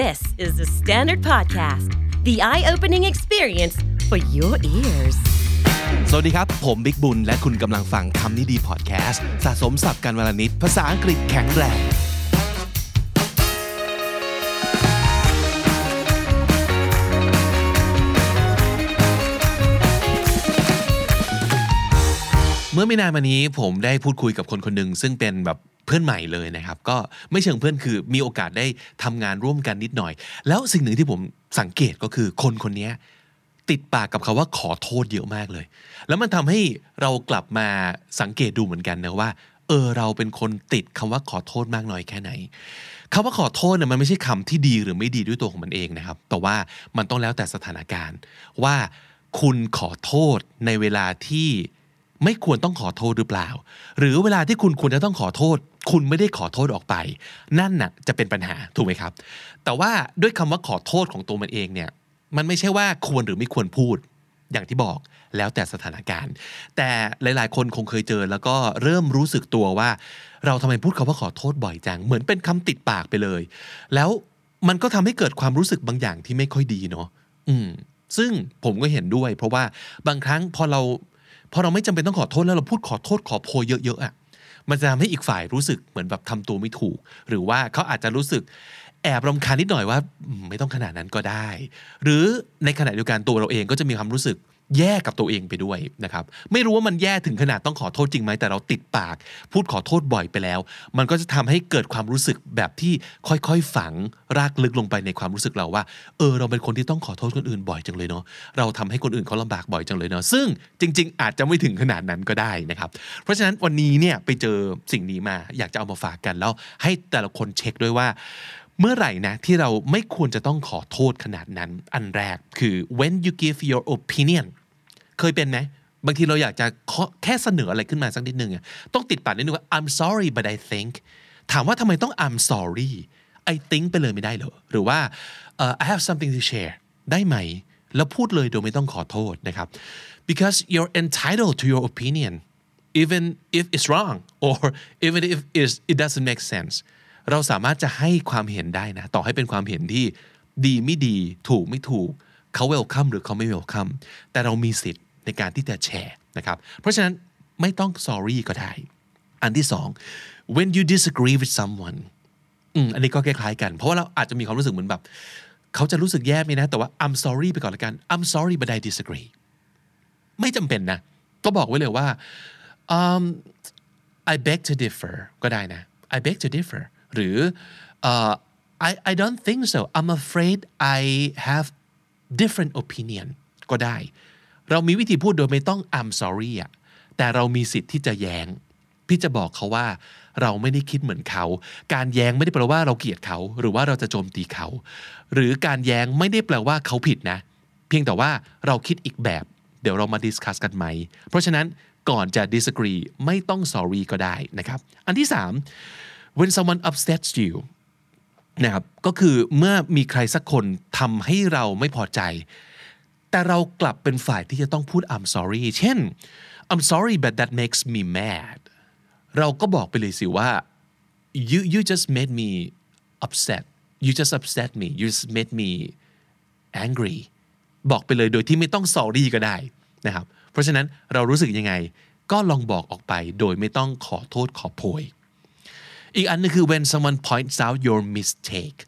This is the Standard Podcast, the eye opening experience for your ears. สวัสดีครับ ผมบิ๊กบุญ และคุณกำลังฟังคำนี้ดีพอดแคสต์สะสมสับการวลนิดภาษาอังกฤษแข็งแรงเมื่อไม่นานมานี้ผมได้พูดคุยกับคนคนหนึ่งซึ่งเป็นแบบ พื่อนใหม่เลยนะครับ ก็ไม่เชิงเพื่อนคือมีโอกาสได้ทำงานร่วมกันนิดหน่อย แล้วสิ่งหนึ่งที่ผมสังเกตก็คือคนคนนี้ติดปากกับคาว่าขอโทษเยอะมากเลย แล้วมันทำให้เรากลับมาสังเกตดูเหมือนกันนะว่าเออเราเป็นคนติดคำว่าขอโทษมากน้อยแค่ไหนคำว่าขอโทษเนี่ยมันไม่ใช่คำที่ดีหรือไม่ดีด้วยตัวของมันเองนะครับ แต่ว่ามันต้องแล้วแต่สถานการณ์ ว่าคุณขอโทษในเวลาที่ ไม่ควรต้องขอโทษหรือเปล่า หรือเวลาที่คุณควรจะต้องขอโทษ คุณไม่ได้ขอโทษออกไป นั่นน่ะจะเป็นปัญหาถูกไหมครับ แต่ว่าด้วยคำว่าขอโทษของตัวมันเองเนี่ยมันไม่ใช่ว่าควรหรือไม่ควรพูดอย่างที่บอกแล้วแต่สถานการณ์ แต่หลาย ๆ คนคงเคยเจอ แล้วก็เริ่มรู้สึกตัวว่า เราทำไมพูดคำว่าขอโทษบ่อยจัง เหมือนเป็นคำติดปากไปเลย แล้วมันก็ทำให้เกิดความรู้สึกบางอย่างที่ไม่ค่อยดีเนาะอืม ซึ่งผมก็เห็นด้วย เพราะว่าบางครั้งพอเรา พอเราไม่จำเป็นต้องขอโทษแล้วเราพูดขอโทษขอโพยเยอะๆอะมันจะทำให้อีกฝ่ายรู้สึกเหมือนแบบทำตัวไม่ถูก หรือว่าเขาอาจจะรู้สึกแอบรำคาญนิดหน่อยว่า ไม่ต้องขนาดนั้นก็ได้ หรือในขณะเดียวกันตัวเราเองก็จะมีความรู้สึก แย่กับตัวเองไปด้วยนะครับไม่รู้ว่ามันแย่ถึงขนาดต้องขอโทษจริงไหมแต่เราติดปาก พูดขอโทษบ่อยไปแล้ว มันก็จะทำให้เกิดความรู้สึกแบบที่ค่อยๆ ฝังรากลึกลงไปในความรู้สึกเราว่า เออ เราเป็นคนที่ต้องขอโทษคนอื่นบ่อยจังเลยเนาะเราทำให้คนอื่นเขาลำบากบ่อยจังเลยเนาะซึ่งจริง ๆ อาจจะไม่ถึงขนาดนั้นก็ได้นะครับ เพราะฉะนั้นวันนี้เนี่ยไปเจอสิ่งนี้มาอยากจะเอามาฝากกันแล้วให้แต่ละคนเช็คด้วยว่าเมื่อไหร่นะที่เราไม่ควรจะต้องขอโทษขนาดนั้น อันแรกคือ when you give your opinion เคยเป็นไหมบางทีเราอยากจะแค่เสนออะไรขึ้นมาสักนิดนึงต้องติดปากนิดนึงว่า I'm sorry but I think ถามว่าทำไมต้อง I'm sorry I think ไปเลยไม่ได้เหรอหรือว่า uh, I have something to share ได้ไหม แล้วพูดเลยโดยไม่ต้องขอโทษนะครับ because you're entitled to your opinion even if it's wrong or even if it doesn't make sense เราสามารถจะให้ความเห็นได้นะ ต่อให้เป็นความเห็นที่ดีไม่ดี ถูกไม่ถูก เขาเวลคัมหรือเขาไม่เวลคัมแต่เรามีสิทธิ์ ในการที่จะแชร์นะครับ เพราะฉะนั้นไม่ต้อง sorry ก็ได้ อันที่สอง when you disagree with someone อืมอันนี้ก็คล้ายๆกัน เพราะว่าเราอาจจะมีความรู้สึกเหมือนแบบ เขาจะรู้สึกแย่ไหมนะ แต่ว่า I'm sorry ไปก่อนละกัน I'm sorry but I disagree ไม่จำเป็นนะ ก็บอกไว้เลยว่า um, I beg to differ ก็ได้นะ I beg to differ หรือ uh, I I don't think so I'm afraid I have different opinion ก็ได้ เรามีวิธีพูดโดยไม่ต้อง I'm sorry อะแต่เรามีสิทธิ์ที่จะแยง้ง พี่จะบอกเขาว่า เราไม่ได้คิดเหมือนเขา การแย้งไม่ได้แปลว่าเราเกลียดเขา หรือว่าเราจะโจมตีเขา หรือการแย้งไม่ได้แปลว่าเขาผิดนะ เพียงแต่ว่าเราคิดอีกแบบ เดี๋ยวเรามาดิสคัสกันไหม เพราะฉะนั้นก่อนจะ disagree ไม่ต้อง sorry ก็ได้นะครับ อันที่สาม when someone upsets you นะครับ ก็คือเมื่อมีใครสักคนทำให้เราไม่พอใจ แต่เรากลับเป็นฝ่ายที่จะต้องพูด I'm sorry เช่น I'm sorry but that makes me mad เราก็บอกไปเลยสิว่า you you just made me upset you just upset me you just made me angry บอกไปเลยโดยที่ไม่ต้อง sorry ก็ได้นะครับ เพราะฉะนั้นเรารู้สึกยังไง ก็ลองบอกออกไปโดยไม่ต้องขอโทษขอโพย อีกอันนึงคือ when someone points out your mistake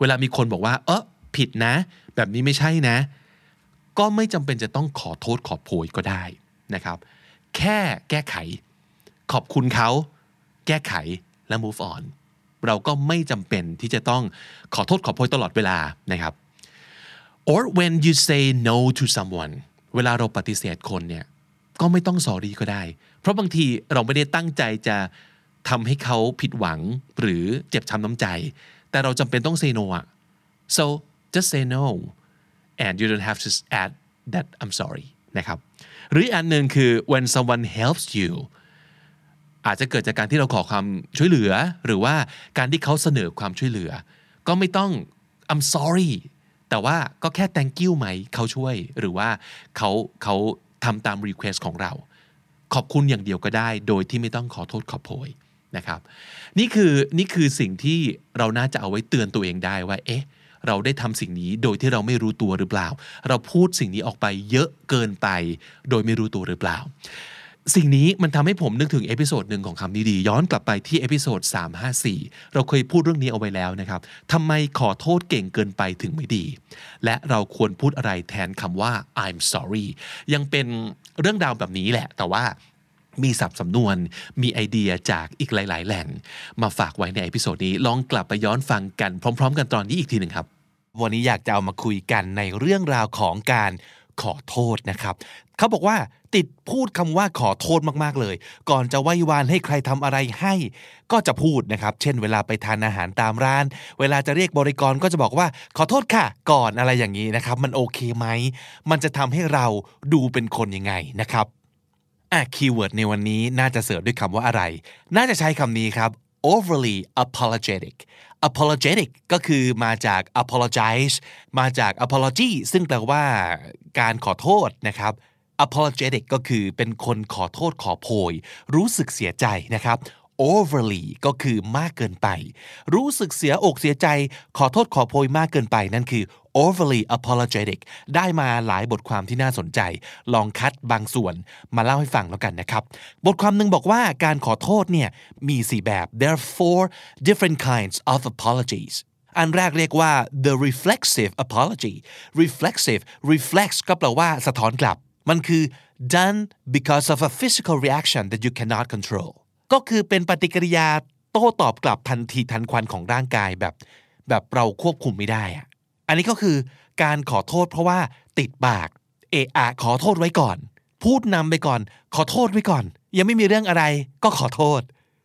เวลามีคนบอกว่า เออผิดนะ แบบนี้ไม่ใช่นะ ก็ไม่จำเป็นจะต้องขอโทษขอโพยก็ได้นะครับ แค่แก้ไข ขอบคุณเขาแก้ไขและ move on เราก็ไม่จำเป็นที่จะต้องขอโทษขอโพยตลอดเวลานะครับ or when you say no to someone เวลาเราปฏิเสธคนเนี่ยก็ไม่ต้องสอรีก็ได้ เพราะบางทีเราไม่ได้ตั้งใจจะทำให้เขาผิดหวังหรือเจ็บช้ำน้ำใจ แต่เราจำเป็นต้อง say no อะ so just say no and you don't have to add that I'm sorry นะครับหรืออันหนึ่งคือ when someone helps you อาจจะเกิดจากการที่เราขอความช่วยเหลือ หรือว่าการที่เขาเสนอความช่วยเหลือ ก็ไม่ต้อง I'm sorry แต่ว่าก็แค่ thank you ไหมเขาช่วย หรือว่าเขาเขาทำตาม request ของเรา ขอบคุณอย่างเดียวก็ได้ โดยที่ไม่ต้องขอโทษขอโพยนะครับ นี่คือนี่คือสิ่งที่เราน่าจะเอาไว้เตือนตัวเองได้ว่า เอ๊ะ เราได้ทำสิ่งนี้โดยที่เราไม่รู้ตัวหรือเปล่า เราพูดสิ่งนี้ออกไปเยอะเกินไป โดยไม่รู้ตัวหรือเปล่า สิ่งนี้มันทำให้ผมนึกถึง episode หนึ่งของคำนี้ดี ย้อนกลับไปที่ episode 354 เราเคยพูดเรื่องนี้เอาไว้แล้วนะครับทำไมขอโทษเก่งเกินไปถึงไม่ดี และเราควรพูดอะไรแทนคำว่า I'm sorry ยังเป็นเรื่องราวแบบนี้แหละ แต่ว่า มีศัพท์สำนวน มีไอเดียจากอีกหลาย ๆ แหล่ง มาฝากไว้ใน episode นี้ ลองกลับไปย้อนฟังกันพร้อม ๆ กันตอนนี้อีกทีหนึ่งครับ วันนี้อยากจะเอามาคุยกันในเรื่องราวของการขอโทษนะครับ เขาบอกว่าติดพูดคำว่าขอโทษมากๆเลย ก่อนจะไหว้วานให้ใครทำอะไรให้ ก็จะพูดนะครับ เช่น เวลาไปทานอาหารตามร้าน เวลาจะเรียกบริกรก็จะบอกว่าขอโทษค่ะ ก่อนอะไรอย่างนี้นะครับ มันโอเคไหม มันจะทำให้เราดูเป็นคนยังไงนะครับ อะ keyword ในวันนี้น่าจะ search ด้วยคำว่าอะไร น่าจะใช้คำนี้ครับ overly apologetic apologetic ก็คือมาจาก apologize มาจาก apology ซึ่งแปลว่าการขอโทษนะครับ apologetic ก็คือเป็นคนขอโทษขอโพย รู้สึกเสียใจนะครับ overly ก็คือมากเกินไป รู้สึกเสียอกเสียใจ ขอโทษขอโพยมากเกินไป นั่นคือ overly apologetic ได้มาหลายบทความที่น่าสนใจ ลองคัดบางส่วนมาเล่าให้ฟังแล้วกันนะครับ บทความหนึ่งบอกว่าการขอโทษเนี่ยมี 4 แบบ there are four different kinds of apologies อันแรกเรียกว่า the reflexive apology reflexive reflex ก็แปลว่าสะท้อนกลับ มันคือ done because of a physical reaction that you cannot control ก็คือเป็นปฏิกิริยาโต้ตอบกลับทันทีทันควันของร่างกายแบบ แบบเราควบคุมไม่ได้อะอันนี้ก็คือการขอโทษเพราะว่าติดปาก เอะอะขอโทษไว้ก่อน พูดนำไปก่อน ขอโทษไว้ก่อน ยังไม่มีเรื่องอะไรก็ขอโทษ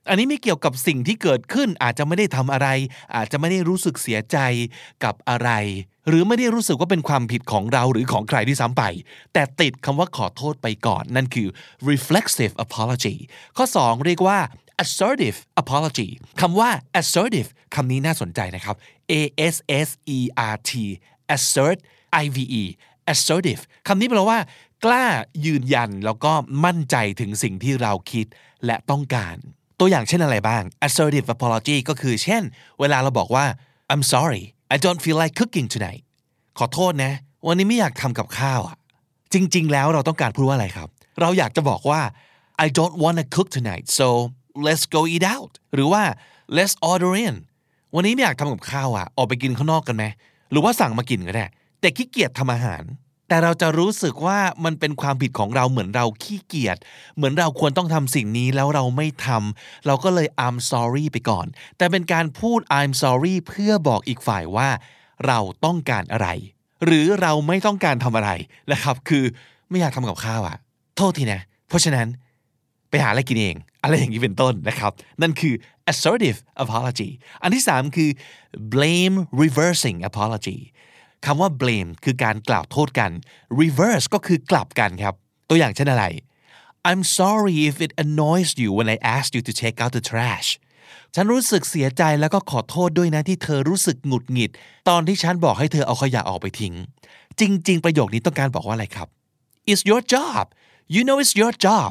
อันนี้ไม่เกี่ยวกับสิ่งที่เกิดขึ้นอาจจะไม่ได้ทำอะไร อาจจะไม่ได้รู้สึกเสียใจกับอะไร หรือไม่ได้รู้สึกว่าเป็นความผิดของเราหรือของใครที่ซ้ำไป แต่ติดคำว่าขอโทษไปก่อน นั่นคือ reflexive apology ข้อ 2 เรียกว่า assertive apology คำว่า assertive คำนี้น่าสนใจนะครับ a s s e r t assert i v e assertive คำนี้แปลว่า กล้ายืนยันแล้วก็มั่นใจถึงสิ่งที่เราคิดและต้องการ ตัวอย่างเช่นอะไรบ้าง assertive apology ก็คือเช่น เวลาเราบอกว่า I'm sorry I don't feel like cooking tonight ขอโทษนะ วันนี้ไม่อยากทำกับข้าวอะจริง ๆ แล้วเราต้องการพูดว่าอะไรครับ เราอยากจะบอกว่า I don't want to cook tonight so let's go eat out หรือว่า let's order in วันนี้ไม่อยากทำกับข้าวอะออกไปกินข้างนอกกันไหมหรือว่าสั่งมากินก็ได้ แต่ขี้เกียจทำอาหาร แต่เราจะรู้สึกว่ามันเป็นความผิดของเราเหมือนเราขี้เกียจเหมือนเราควรต้องทำสิ่งนี้แล้วเราไม่ทำเราก็เลย I'm sorry ไปก่อน แต่เป็นการพูด I'm sorry เพื่อบอกอีกฝ่ายว่า เราต้องการอะไร หรือเราไม่ต้องการทำอะไรนะครับ คือไม่อยากทำกับข้าวอะโทษทีนะ เพราะฉะนั้นไปหาอะไรกินเอง อะไรอย่างนี้เป็นต้นนะครับ นั่นคือ assertive apology อันที่ 3 คือ blame reversing apology คำว่า blame คือการกล่าวโทษกัน reverse ก็คือกลับกันครับ ตัวอย่างเช่นอะไร I'm sorry if it annoys you when I asked you to take out the trash ฉันรู้สึกเสียใจแล้วก็ขอโทษด้วยนะที่เธอรู้สึกหงุดหงิด ตอนที่ฉันบอกให้เธอเอาขยะออกไปทิ้ง จริง ๆ ประโยคนี้ต้องการบอกว่าอะไรครับ It's your job you know it's your job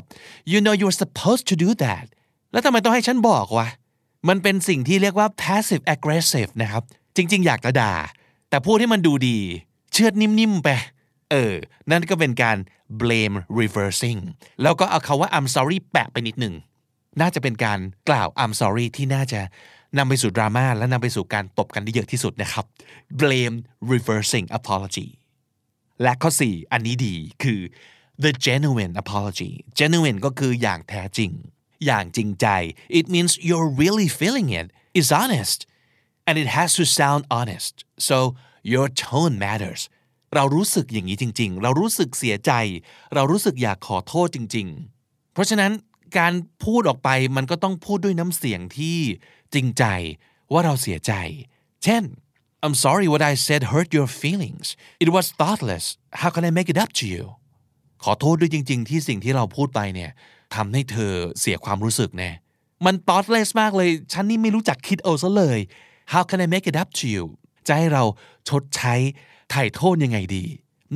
you know you're supposed to do that แล้วทำไมต้องให้ฉันบอกวะ มันเป็นสิ่งที่เรียกว่า passive aggressive นะครับ จริง ๆ อยากจะด่า แต่พูดให้มันดูดี เชือดนิ่มๆไปเออ นั่นก็เป็นการ blame reversing แล้วก็เอาคาว่า I'm sorry แปะไปนิดหนึ่ง น่าจะเป็นการกล่าว I'm sorry ที่น่าจะนำไปสู่ดราม่าและนำไปสู่การตบกันได้เยอะที่สุดนะครับ blame reversing apology และข้อ 4 อันนี้ดีคือ the genuine apology genuine ก็คืออย่างแท้จริง อย่างจริงใจ it means you're really feeling it it's honest and it has to sound honest so your tone matters เรารู้สึกอย่างนี้จริง ๆ เรารู้สึกเสียใจ เรารู้สึกอยากขอโทษจริง ๆ เพราะฉะนั้นการพูดออกไปมันก็ต้องพูดด้วยน้ำเสียงที่จริงใจว่าเราเสียใจ เช่น I'm sorry what I said hurt your feelings it was thoughtless how can I make it up to you ขอโทษด้วยจริง ๆ ที่สิ่งที่เราพูดไปเนี่ยทำให้เธอเสียความรู้สึกแน่มัน thoughtless มากเลย ฉันนี่ไม่รู้จักคิดเอาซะเลย how can I make it up to you จะให้เราชดใช้ไถ่โทษยังไงดี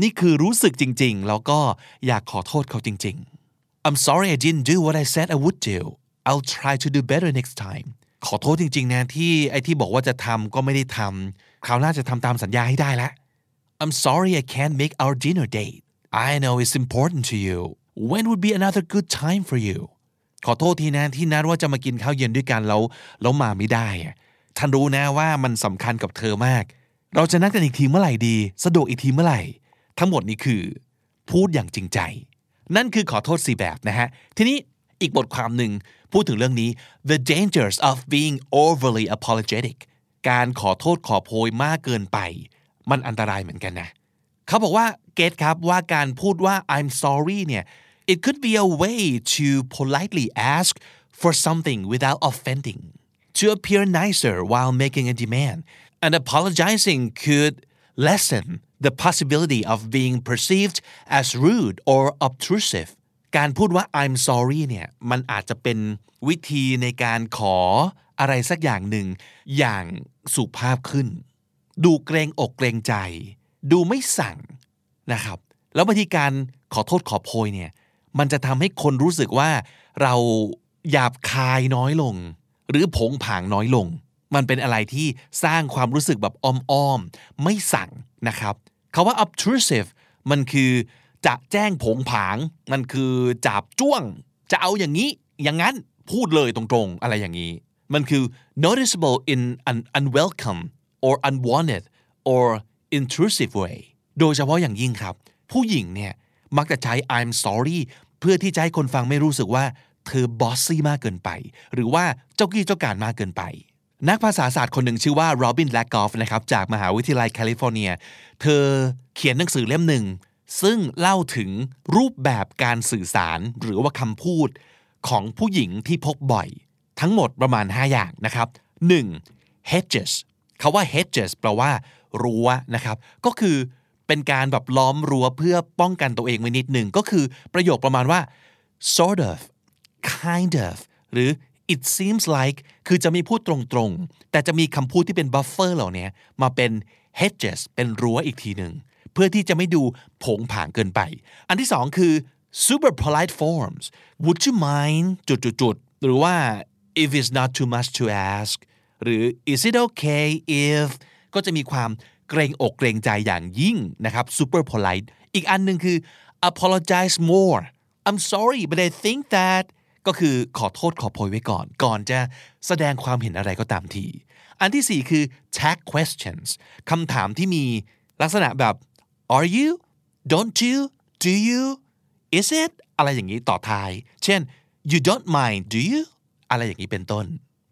นี่คือรู้สึกจริงๆ แล้วก็อยากขอโทษเขาจริงๆ I'm sorry I didn't do what I said I would do I'll try to do better next time ขอโทษจริงๆนะที่ไอ้ที่บอกว่าจะทำก็ไม่ได้ทำคราวหน้าจะทำตามสัญญาให้ได้ล้ว I'm sorry I can't make our dinner date I know it's important to you when would be another good time for you ขอโทษทีนะที่นัดว่าจะมากินข้าวเย็นด้วยกันแล้วแล้วมาไม่ได้ อะท่านรู้นะว่ามันสำคัญกับเธอมาก เราจะนัดกันอีกทีเมื่อไหร่ดี สะดวกอีกทีเมื่อไหร่ ทั้งหมดนี้คือ พูดอย่างจริงใจ นั่นคือขอโทษสี่แบบนะฮะ ทีนี้อีกบทความหนึ่งพูดถึงเรื่องนี้ the dangers of being overly apologetic การขอโทษขอโพยมากเกินไป มันอันตรายเหมือนกันนะ เขาบอกว่าเกตครับว่าการพูดว่า I'm sorry เนี่ย it could be a way to politely ask for something without offending to appear nicer while making a demand and apologizing could lessen the possibility of being perceived as rude or obtrusive การพูดว่า I'm sorry เนี่ยมันอาจจะเป็นวิธีในการขออะไรสักอย่างหนึ่ง อย่างสุภาพขึ้น ดูเกรงอกเกรงใจ ดูไม่สั่งนะครับ แล้วบางทีการขอโทษขอโพยเนี่ยมันจะทำให้คนรู้สึกว่าเราหยาบคายน้อยลง หรือผงผางน้อยลง มันเป็นอะไรที่สร้างความรู้สึกแบบอ้อมๆ ไม่สั่งนะครับคาว่า obtrusive มันคือจะแจ้งผงผาง มันคือจับจ้วง จะเอาอย่างนี้ อย่างนั้นพูดเลยตรงๆ อะไรอย่างนี้ มันคือ noticeable in an unwelcome or unwanted or intrusive way โดยเฉพาะอย่างยิ่งครับ ผู้หญิงเนี่ยมักจะใช้ I'm sorry เพื่อที่จะให้คนฟังไม่รู้สึกว่า เธอ bossy มากเกินไป หรือว่าเจ้ากี้เจ้าการมากเกินไป นักภาษาศาสตร์คนหนึ่งชื่อว่าโรบินแลกกอฟนะครับจากมหาวิทยาลัยแคลิฟอร์เนีย เธอเขียนหนังสือเล่มหนึ่ง ซึ่งเล่าถึงรูปแบบการสื่อสารหรือว่าคำพูดของผู้หญิงที่พบบ่อย ทั้งหมดประมาณ 5 อย่างนะครับ 1. hedges คำว่า hedges แปลว่า รั้วนะครับ ก็คือเป็นการแบบล้อมรั้วเพื่อป้องกันตัวเองไว้นิดหนึ่งก็คือประโยคประมาณว่า sort of kind of หรือ it seems like คือจะมีพูดตรงๆ แต่จะมีคำพูดที่เป็น buffer เหล่านี้มาเป็น hedges เป็นรั้วอีกทีหนึ่ง เพื่อที่จะไม่ดูผงผางเกินไป อันที่สองคือ super polite forms would you mind จุดๆๆหรือว่า if it's not too much to ask หรือ is it okay if ก็จะมีความเกรงอกเกรงใจอย่างยิ่งนะครับ super polite อีกอันหนึ่งคือ apologize more I'm sorry but I think that ก็คือขอโทษขอโพยไว้ก่อน ก่อนจะแสดงความเห็นอะไรก็ตามที อันที่สี่คือ tag questions คำถามที่มีลักษณะแบบ are you don't you do you is it อะไรอย่างนี้ต่อท้าย เช่น you don't mind do you อะไรอย่างนี้เป็นต้น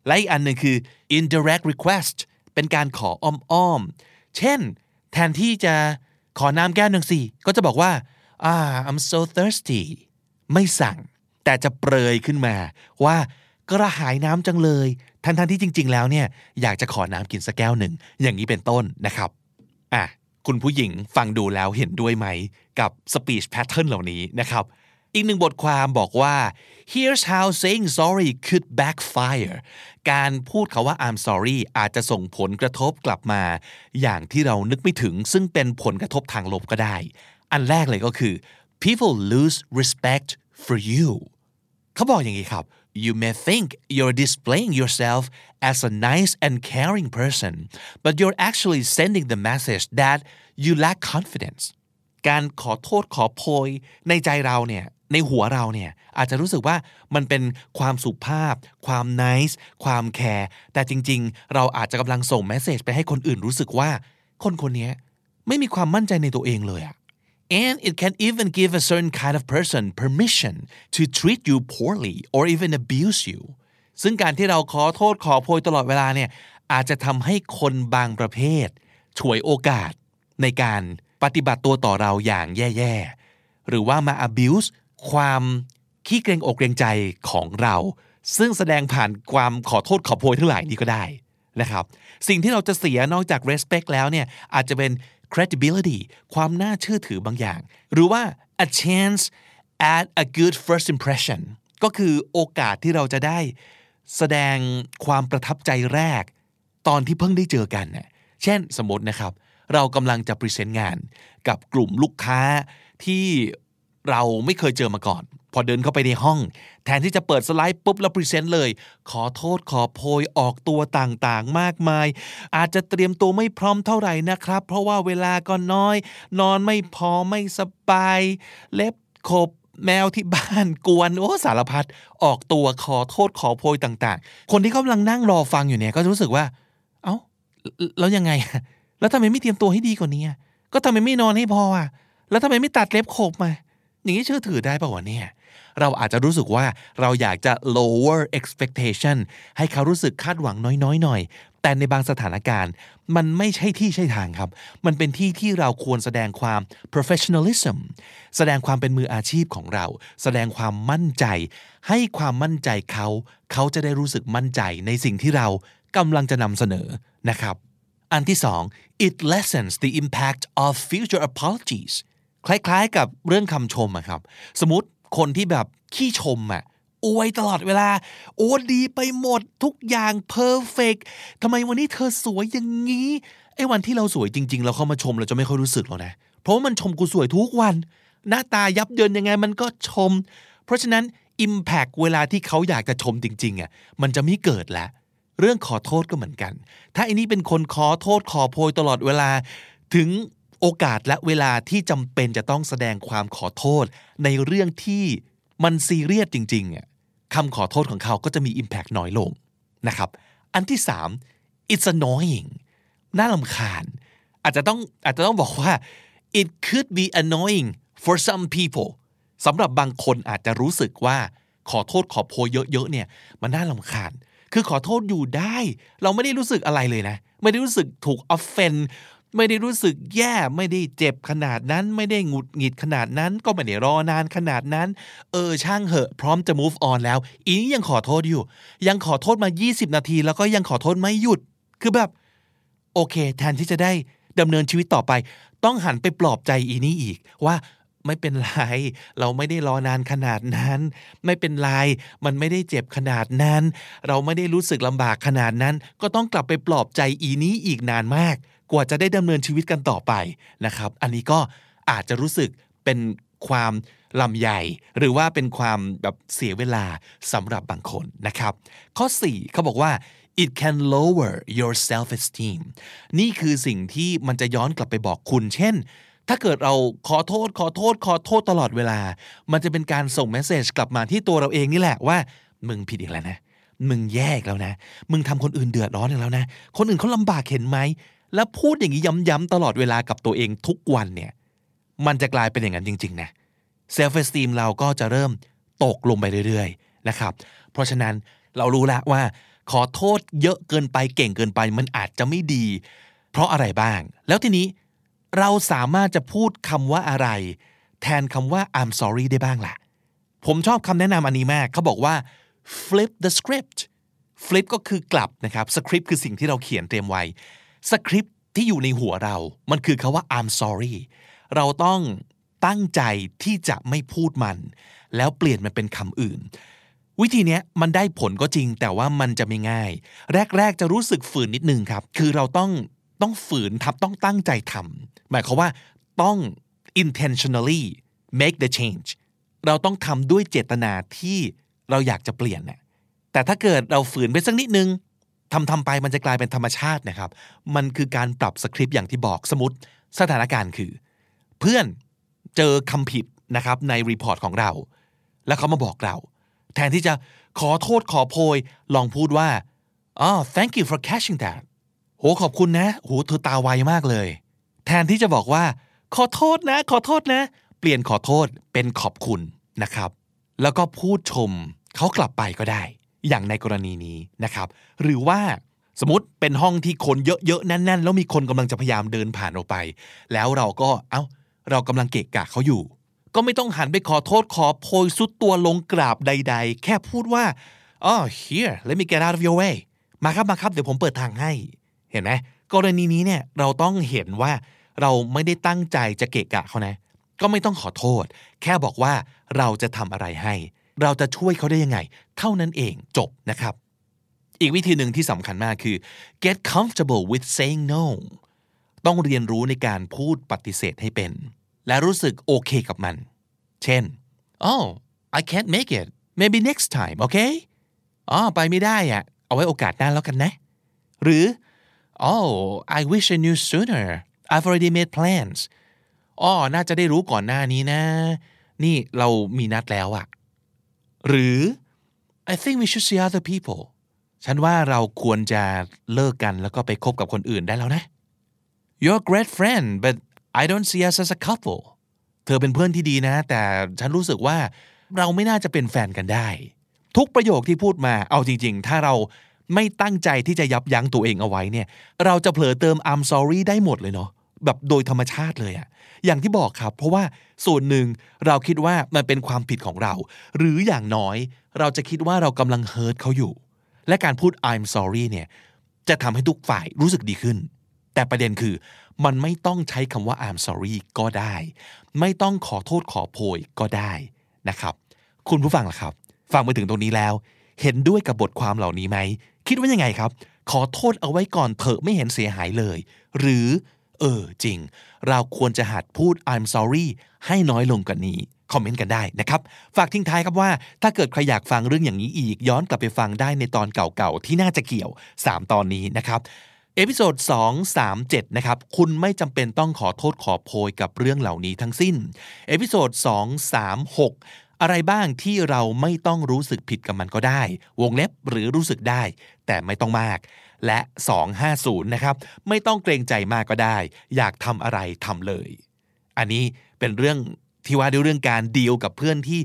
และอีกอันหนึ่งคือ indirect request เป็นการขออ้อมๆ เช่น แทนที่จะขอน้ำแก้วหนึ่งสิ ก็จะบอกว่า ah I'm so thirsty ไม่สั่ง แต่จะเปรยขึ้นมาว่ากระหายน้ำจังเลยทั้งทที่จริง ๆ แล้วเนี่ยอยากจะขอน้ำกินสักแก้วหนึ่งอย่างนี้เป็นต้นนะครับอะคุณผู้หญิงฟังดูแล้วเห็นด้วยไหมกับ speech pattern เหล่านี้นะครับ อีกหนึ่งบทความบอกว่า here's how saying sorry could backfire การพูดคาว่า I'm sorry อาจจะส่งผลกระทบกลับมา อย่างที่เรานึกไม่ถึง ซึ่งเป็นผลกระทบทางลบก็ได้ อันแรกเลยก็คือ people lose respect for you เขาบอกอย่างนี้ครับ you may think you're displaying yourself as a nice and caring person but you're actually sending the message that you lack confidence การขอโทษขอโพยในใจเราเนี่ยในหัวเราเนี่ยอาจจะรู้สึกว่ามันเป็นความสุภาพ ความ nice ความแคร์แต่จริง ๆ เราอาจจะกำลังส่งเมสเซจไปให้คนอื่นรู้สึกว่า คนคนนี้ไม่มีความมั่นใจในตัวเองเลยอะ And it can even give a certain kind of person permission to treat you poorly or even abuse you ซึ่งการที่เราขอโทษขอโพยตลอดเวลาเนี่ยอาจจะทำให้คนบางประเภทฉวยโอกาสในการปฏิบัติตัวต่อเราอย่างแย่ๆ หรือว่ามา abuse ความขี้เกรงอกเกรงใจของเรา ซึ่งแสดงผ่านความขอโทษขอโพยทั้งหลายนี้ก็ได้นะครับ สิ่งที่เราจะเสียนอกจาก respect แล้วเนี่ยอาจจะเป็น credibility ความน่าเชื่อถือบางอย่าง หรือว่า a chance at a good first impression ก็คือโอกาสที่เราจะได้แสดงความประทับใจแรก ตอนที่เพิ่งได้เจอกันเนี่ยเช่นสมมตินะครับ เรากำลังจะ present งานกับกลุ่มลูกค้าที่เราไม่เคยเจอมาก่อน พอเดินเข้าไปในห้อง แทนที่จะเปิดสไลด์ปุ๊บแล้ว present เลย ขอโทษขอโพยออกตัวต่างๆ มากมาย อาจจะเตรียมตัวไม่พร้อมเท่าไหร่นะครับ เพราะว่าเวลาก็น้อย นอนไม่พอไม่สบาย เล็บขบแมวที่บ้านกวนโอ้สารพัดออกตัวขอโทษขอโพยต่างๆ คนที่กำลังนั่งรอฟังอยู่เนี่ยก็จะรู้สึกว่า เอ้าแล้วยังไง แล้วทำไมไม่เตรียมตัวให้ดีกว่านี้ก็ทำไมไม่นอนให้พออะแล้วทำไมไม่ตัดเล็บขบมาอย่างนี้เชื่อถือได้ป่าวเนี่ย เราอาจจะรู้สึกว่าเราอยากจะ lower expectation ให้เขารู้สึกคาดหวังน้อยๆหน่อย แต่ในบางสถานการณ์ มันไม่ใช่ที่ใช่ทางครับ มันเป็นที่ที่เราควรแสดงความ professionalism แสดงความเป็นมืออาชีพของเรา แสดงความมั่นใจ ให้ความมั่นใจเขา เขาจะได้รู้สึกมั่นใจในสิ่งที่เรากำลังจะนำเสนอนะครับ อันที่สอง it lessens the impact of future apologies คล้ายๆกับเรื่องคำชมอะครับ สมมติ คนที่แบบขี้ชมอะอวยตลอดเวลา โอ้ดีไปหมดทุกอย่างเพอร์เฟกทำไมวันนี้เธอสวยอย่างนี้ไอ้วันที่เราสวยจริง ๆ เราเข้ามาชมเราจะไม่ค่อยรู้สึกหรอกนะ เพราะว่ามันชมกูสวยทุกวัน หน้าตายับเยินยังไงมันก็ชม เพราะฉะนั้น Impact เวลาที่เขาอยากจะชมจริงๆอะมันจะไม่เกิดแล้วเรื่องขอโทษก็เหมือนกัน ถ้าอันนี้เป็นคนขอโทษขอโพยตลอดเวลา ถึง โอกาสและเวลาที่จำเป็นจะต้องแสดงความขอโทษ ในเรื่องที่มันซีเรียสจริงๆอะคำขอโทษของเขาก็จะมี Impact น้อยลงนะครับ อันที่สาม it's annoying น่าลำคาญ อาจจะต้องอาจจะต้องบอกว่า it could be annoying for some people สำหรับบางคนอาจจะรู้สึกว่าขอโทษขอโพยเยอะๆเนี่ยมันน่าลำคาญ คือขอโทษอยู่ได้ เราไม่ได้รู้สึกอะไรเลยนะ ไม่ได้รู้สึกถูก offend ไม่ได้รู้สึกแย่ไม่ได้เจ็บขนาดนั้น ไม่ได้หงุดหงิดขนาดนั้น ก็ไม่ได้รอนานขนาดนั้น เออช่างเหอะ พร้อมจะ move on แล้ว อีนี้ยังขอโทษอยู่ ยังขอโทษมา 20 นาที แล้วก็ยังขอโทษไม่หยุด คือแบบ โอเค แทนที่จะได้ดำเนินชีวิตต่อไป ต้องหันไปปลอบใจอีนี้อีกว่าไม่เป็นไร เราไม่ได้รอนานขนาดนั้น ไม่เป็นไร มันไม่ได้เจ็บขนาดนั้น เราไม่ได้รู้สึกลำบากขนาดนั้น ก็ต้องกลับไปปลอบใจอีนี้อีกนานมาก กว่าจะได้ดำเนินชีวิตกันต่อไปนะครับ อันนี้ก็อาจจะรู้สึกเป็นความลำใหญ่ หรือว่าเป็นความแบบเสียเวลาสำหรับบางคนนะครับ ข้อ 4เขาบอกว่า it can lower your self esteem นี่คือสิ่งที่มันจะย้อนกลับไปบอกคุณ เช่น ถ้าเกิดเราขอโทษ ขอโทษ ขอโทษตลอดเวลา มันจะเป็นการส่งเมสเซจกลับมาที่ตัวเราเองนี่แหละว่า มึงผิดอีกแล้วนะ มึงแย่อีกแล้วนะ มึงทำคนอื่นเดือดร้อนอีกแล้วนะ คนอื่นเขาลำบากเห็นไหม แล้วพูดอย่างนี้ย้ำๆตลอดเวลากับตัวเองทุกวันเนี่ยมันจะกลายเป็นอย่างนั้นจริงๆนะ self-esteem เราก็จะเริ่มตกลงไปเรื่อยๆนะครับเพราะฉะนั้นเรารู้แล้วว่า ขอโทษเยอะเกินไปเกรงใจเกินไปมันอาจจะไม่ดี เพราะอะไรบ้าง แล้วทีนี้เราสามารถจะพูดคำว่าอะไร แทนคำว่า I'm sorry ได้บ้างล่ะ ผมชอบคำแนะนำอันนี้มาก เขาบอกว่า flip the script flip ก็คือกลับนะครับ script คือสิ่งที่เราเขียนเตรียมไว้ สคริปที่อยู่ในหัวเรา มันคือคาว่า I'm sorry เราต้องตั้งใจที่จะไม่พูดมัน แล้วเปลี่ยนมันเป็นคำอื่น วิธีเนี้ยมันได้ผลก็จริง แต่ว่ามันจะไม่ง่าย แรก ๆ จะรู้สึกฝืนนิดนึงครับ คือเราต้องต้องฝืนทับต้องตั้งใจทำหมายความว่าต้อง intentionally make the change เราต้องทำด้วยเจตนาที่เราอยากจะเปลี่ยนน่ะแต่ถ้าเกิดเราฝืนไปสักนิดนึง ทำทำไปมันจะกลายเป็นธรรมชาตินะครับ มันคือการปรับสคริปต์อย่างที่บอกสมมติสถานการณ์คือ เพื่อนเจอคำผิดนะครับใน report ของเรา แล้วเขามาบอกเรา แทนที่จะขอโทษขอโพย ลองพูดว่าอ๋อ thank you for catching that โหขอบคุณนะโหเธอตาไวมากเลย แทนที่จะบอกว่า ขอโทษนะ ขอโทษนะ เปลี่ยนขอโทษเป็นขอบคุณนะครับ แล้วก็พูดชมเขากลับไปก็ได้ อย่างในกรณีนี้นะครับ หรือว่าสมมติเป็นห้องที่คนเยอะๆแน่น ๆ แล้วมีคนกำลังจะพยายามเดินผ่านออกไป แล้วเราก็เอา้า เรากำลังเกะกะเขาอยู่ ก็ไม่ต้องหันไปขอโทษขอโพยสุดตัวลงกราบใด ๆ แค่พูดว่าอ๋อ here let me get out of your way มาครับมาครับเดี๋ยวผมเปิดทางให้ เห็นไหมกรณีนี้เนี่ยเราต้องเห็นว่าเราไม่ได้ตั้งใจจะเกะกะเขานะ ก็ไม่ต้องขอโทษ แค่บอกว่าเราจะทำอะไรให้ เราจะช่วยเขาได้ยังไง เท่านั้นเองจบนะครับ อีกวิธีหนึ่งที่สำคัญมากคือ get comfortable with saying no ต้องเรียนรู้ในการพูดปฏิเสธให้เป็น และรู้สึกโอเคกับมัน เช่น oh I can't make it maybe next time okay อ๋อไปไม่ได้อะเอาไว้โอกาสหน้าแล้วกันนะ หรือ oh I wish I knew sooner I've already made plans อ๋อน่าจะได้รู้ก่อนหน้านี้นะ นี่เรามีนัดแล้วอะ หรือ I think we should see other people ฉันว่าเราควรจะเลิกกันแล้วก็ไปคบกับคนอื่นได้แล้วนะ You're a great friend but I don't see us as a couple เธอเป็นเพื่อนที่ดีนะ แต่ฉันรู้สึกว่าเราไม่น่าจะเป็นแฟนกันได้ ทุกประโยคที่พูดมาเอาจริง ๆ ถ้าเราไม่ตั้งใจที่จะยับยั้งตัวเองเอาไว้เนี่ย เราจะเผลอเติม I'm sorry ได้หมดเลยเนาะ แบบโดยธรรมชาติเลยอะอย่างที่บอกครับ เพราะว่าส่วนหนึ่งเราคิดว่ามันเป็นความผิดของเรา หรืออย่างน้อยเราจะคิดว่าเรากำลังเฮิร์ตเขาอยู่ และการพูด I'm sorry เนี่ยจะทำให้ทุกฝ่ายรู้สึกดีขึ้น แต่ประเด็นคือ มันไม่ต้องใช้คำว่า I'm sorry ก็ได้ ไม่ต้องขอโทษขอโพยก็ได้นะครับ คุณผู้ฟังล่ะครับ ฟังมาถึงตรงนี้แล้ว เห็นด้วยกับบทความเหล่านี้ไหม คิดว่ายังไงครับ ขอโทษเอาไว้ก่อนเถอะไม่เห็นเสียหายเลย หรือ เออจริง เราควรจะหัดพูด I'm sorry ให้น้อยลงกว่านี้คอมเมนต์กันได้นะครับ ฝากทิ้งท้ายครับว่า ถ้าเกิดใครอยากฟังเรื่องอย่างนี้อีก ย้อนกลับไปฟังได้ในตอนเก่าๆ ที่น่าจะเกี่ยว 3 ตอนนี้นะครับ episode 2 3 7 นะครับ คุณไม่จำเป็นต้องขอโทษขอโพยกับเรื่องเหล่านี้ทั้งสิ้น episode 2 3 6 อะไรบ้างที่เราไม่ต้องรู้สึกผิดกับมันก็ได้ วงเล็บหรือรู้สึกได้ แต่ไม่ต้องมาก และ 250 นะครับ ไม่ต้องเกรงใจมากก็ได้ อยากทำอะไรทำเลย อันนี้เป็นเรื่องที่ว่าด้วยเรื่องการดีลกับเพื่อนที่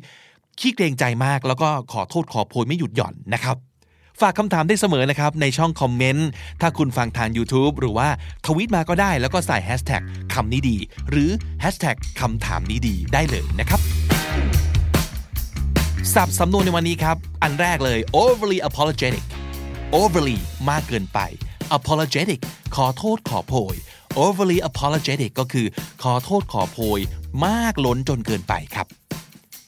ขี้เกรงใจมากแล้วก็ขอโทษขอโพยไม่หยุดหย่อนนะครับฝากคำถามได้เสมอนะครับ ในช่องคอมเมนต์ ถ้าคุณฟังทาง YouTube หรือว่าทวิตมาก็ได้แล้วก็ใส่แฮชแท็กคำนี้ดี หรือแฮชแท็กคำถามนี้ดีได้เลยนะครับศัพท์สำนวนในวันนี้ครับ อันแรกเลย overly apologetic overly มากเกินไป apologetic ขอโทษขอโพย overly apologetic ก็คือ ขอโทษขอโพย มากล้นจนเกินไปครับ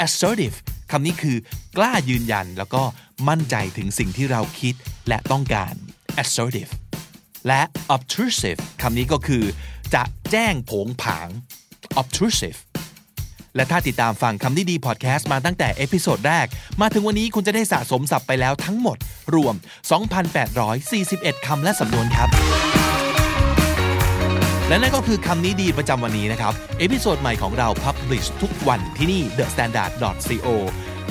assertive คำนี้คือกล้ายืนยันแล้วก็มั่นใจถึงสิ่งที่เราคิดและต้องการ assertive และ obtrusive คำนี้ก็คือ จะแจ้งโผงผาง obtrusive และถ้าติดตามฟังคำนี้ดีพอดแคสต์มาตั้งแต่ episode แรก มาถึงวันนี้คุณจะได้สะสมศัพท์ไปแล้วทั้งหมด รวม 2,841 คำและสำนวนครับ และนั่นก็คือคำนี้ดีประจำวันนี้นะครับ episode ใหม่ของเรา publish ทุกวันที่นี่ thestandard.co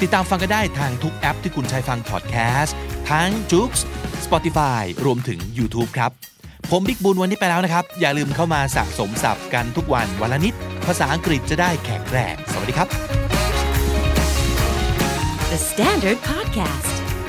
ติดตามฟังกันได้ทางทุกแอปที่คุณใช้ฟังพอดแคสต์ทั้ง j o o x Spotify รวมถึง YouTube ครับ ผมบิ๊กบุญวันนี้ไปแล้วนะครับ อย่าลืมเข้ามาสะสมศัพท์กันทุกวันวันละนิด ภาษาอังกฤษจะได้แข็งแรงสวัสดีครับ The Standard Podcast,